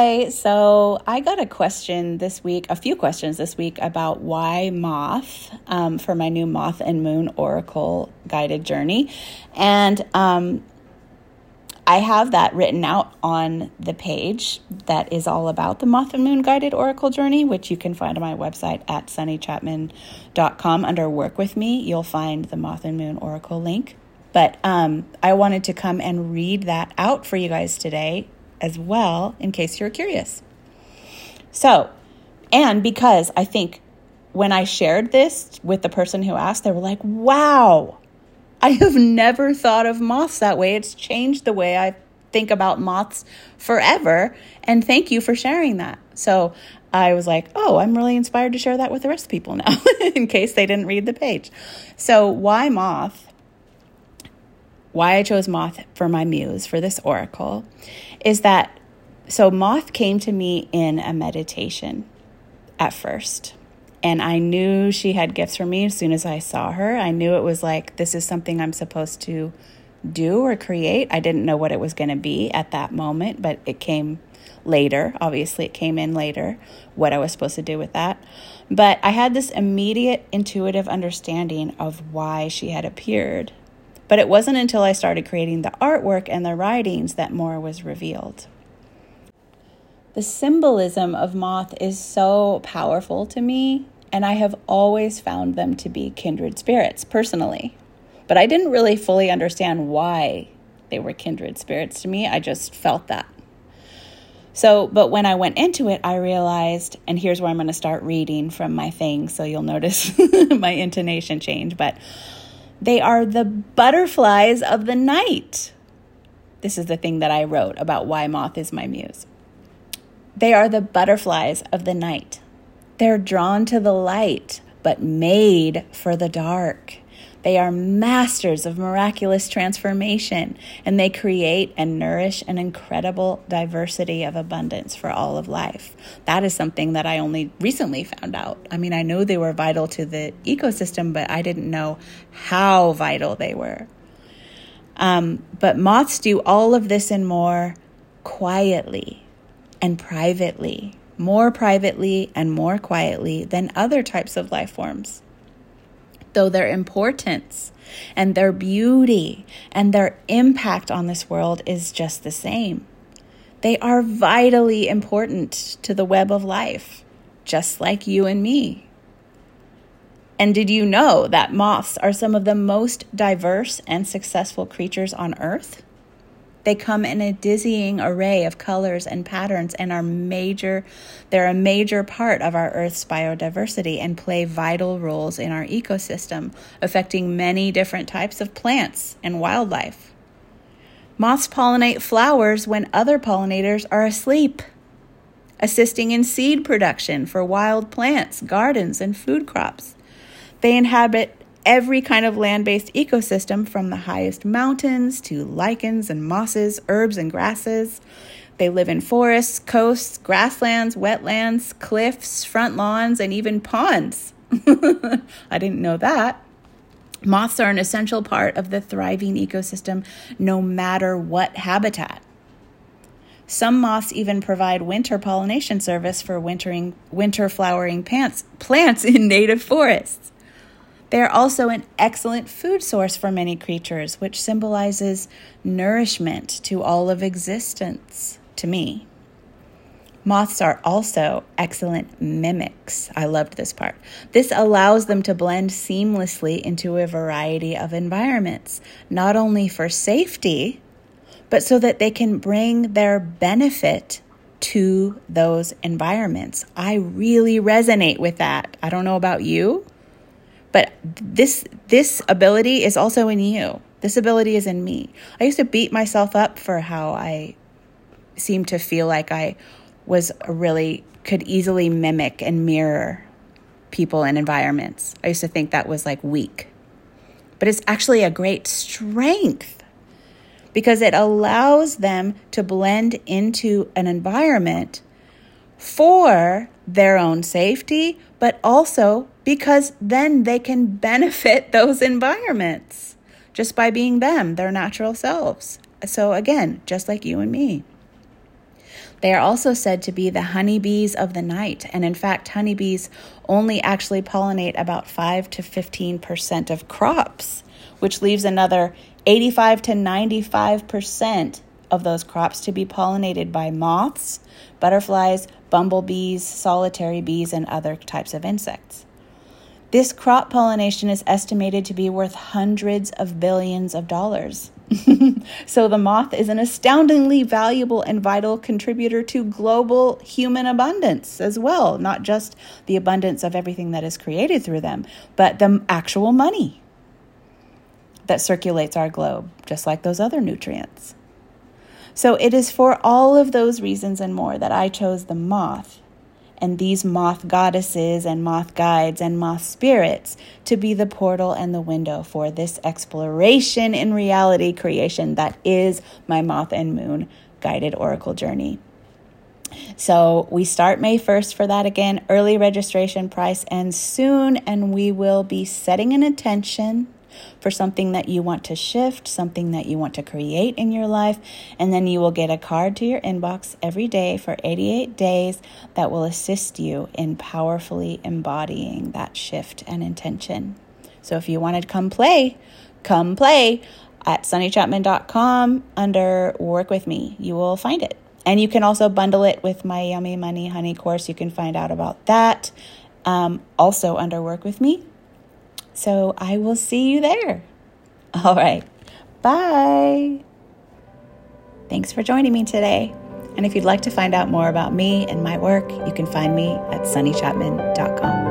Hi, so I got a question this week, a few questions this week about why moth um, for my new Moth and Moon Oracle guided journey. And um, I have that written out on the page that is all about the Moth and Moon guided Oracle journey, which you can find on my website at sunnychapman.com under Work With Me. You'll find the Moth and Moon Oracle link. But um, I wanted to come and read that out for you guys today as well, in case you're curious. So, and because I think when I shared this with the person who asked, they were like, wow, I have never thought of moths that way. It's changed the way I think about moths forever. And thank you for sharing that. So I was like, oh, I'm really inspired to share that with the rest of people now, in case they didn't read the page. So, why moth? Why I chose moth for my muse for this oracle is that so moth came to me in a meditation at first. And I knew she had gifts for me as soon as I saw her. I knew it was like, this is something I'm supposed to do or create. I didn't know what it was going to be at that moment, but it came later. Obviously, it came in later what I was supposed to do with that. But I had this immediate intuitive understanding of why she had appeared. But it wasn't until I started creating the artwork and the writings that more was revealed. The symbolism of moth is so powerful to me, and I have always found them to be kindred spirits personally. But I didn't really fully understand why they were kindred spirits to me. I just felt that. So, but when I went into it, I realized, and here's where I'm going to start reading from my thing, so you'll notice my intonation change, but they are the butterflies of the night. This is the thing that I wrote about why moth is my muse. They are the butterflies of the night. They're drawn to the light, but made for the dark. They are masters of miraculous transformation, and they create and nourish an incredible diversity of abundance for all of life. That is something that I only recently found out. I mean, I know they were vital to the ecosystem, but I didn't know how vital they were. Um, but moths do all of this and more quietly and privately, more privately and more quietly than other types of life forms though their importance and their beauty and their impact on this world is just the same. They are vitally important to the web of life, just like you and me. And did you know that moths are some of the most diverse and successful creatures on Earth? They come in a dizzying array of colors and patterns and are major they're a major part of our Earth's biodiversity and play vital roles in our ecosystem, affecting many different types of plants and wildlife. Moths pollinate flowers when other pollinators are asleep, assisting in seed production for wild plants, gardens, and food crops. They inhabit every kind of land based ecosystem from the highest mountains to lichens and mosses, herbs and grasses. They live in forests, coasts, grasslands, wetlands, cliffs, front lawns, and even ponds. I didn't know that. Moths are an essential part of the thriving ecosystem no matter what habitat. Some moths even provide winter pollination service for wintering, winter flowering plants, plants in native forests. They are also an excellent food source for many creatures, which symbolizes nourishment to all of existence to me. Moths are also excellent mimics. I loved this part. This allows them to blend seamlessly into a variety of environments, not only for safety, but so that they can bring their benefit to those environments. I really resonate with that. I don't know about you, But this this ability is also in you. This ability is in me. I used to beat myself up for how I seemed to feel like I was really could easily mimic and mirror people and environments. I used to think that was like weak. But it's actually a great strength because it allows them to blend into an environment for their own safety, but also because then they can benefit those environments just by being them, their natural selves. So, again, just like you and me. They are also said to be the honeybees of the night. And in fact, honeybees only actually pollinate about 5 to 15% of crops, which leaves another 85 to 95% of those crops to be pollinated by moths, butterflies, bumblebees, solitary bees, and other types of insects. This crop pollination is estimated to be worth hundreds of billions of dollars. so the moth is an astoundingly valuable and vital contributor to global human abundance as well, not just the abundance of everything that is created through them, but the actual money that circulates our globe, just like those other nutrients. So it is for all of those reasons and more that I chose the moth and these moth goddesses and moth guides and moth spirits to be the portal and the window for this exploration in reality creation that is my moth and moon guided oracle journey. So we start May 1st for that again. Early registration price and soon, and we will be setting an intention for something that you want to shift, something that you want to create in your life. And then you will get a card to your inbox every day for 88 days that will assist you in powerfully embodying that shift and intention. So if you want to come play, come play at sunnychapman.com under work with me. You will find it. And you can also bundle it with my Yummy Money Honey course. You can find out about that um, also under work with me. So I will see you there. All right. Bye. Thanks for joining me today. And if you'd like to find out more about me and my work, you can find me at sunnychapman.com.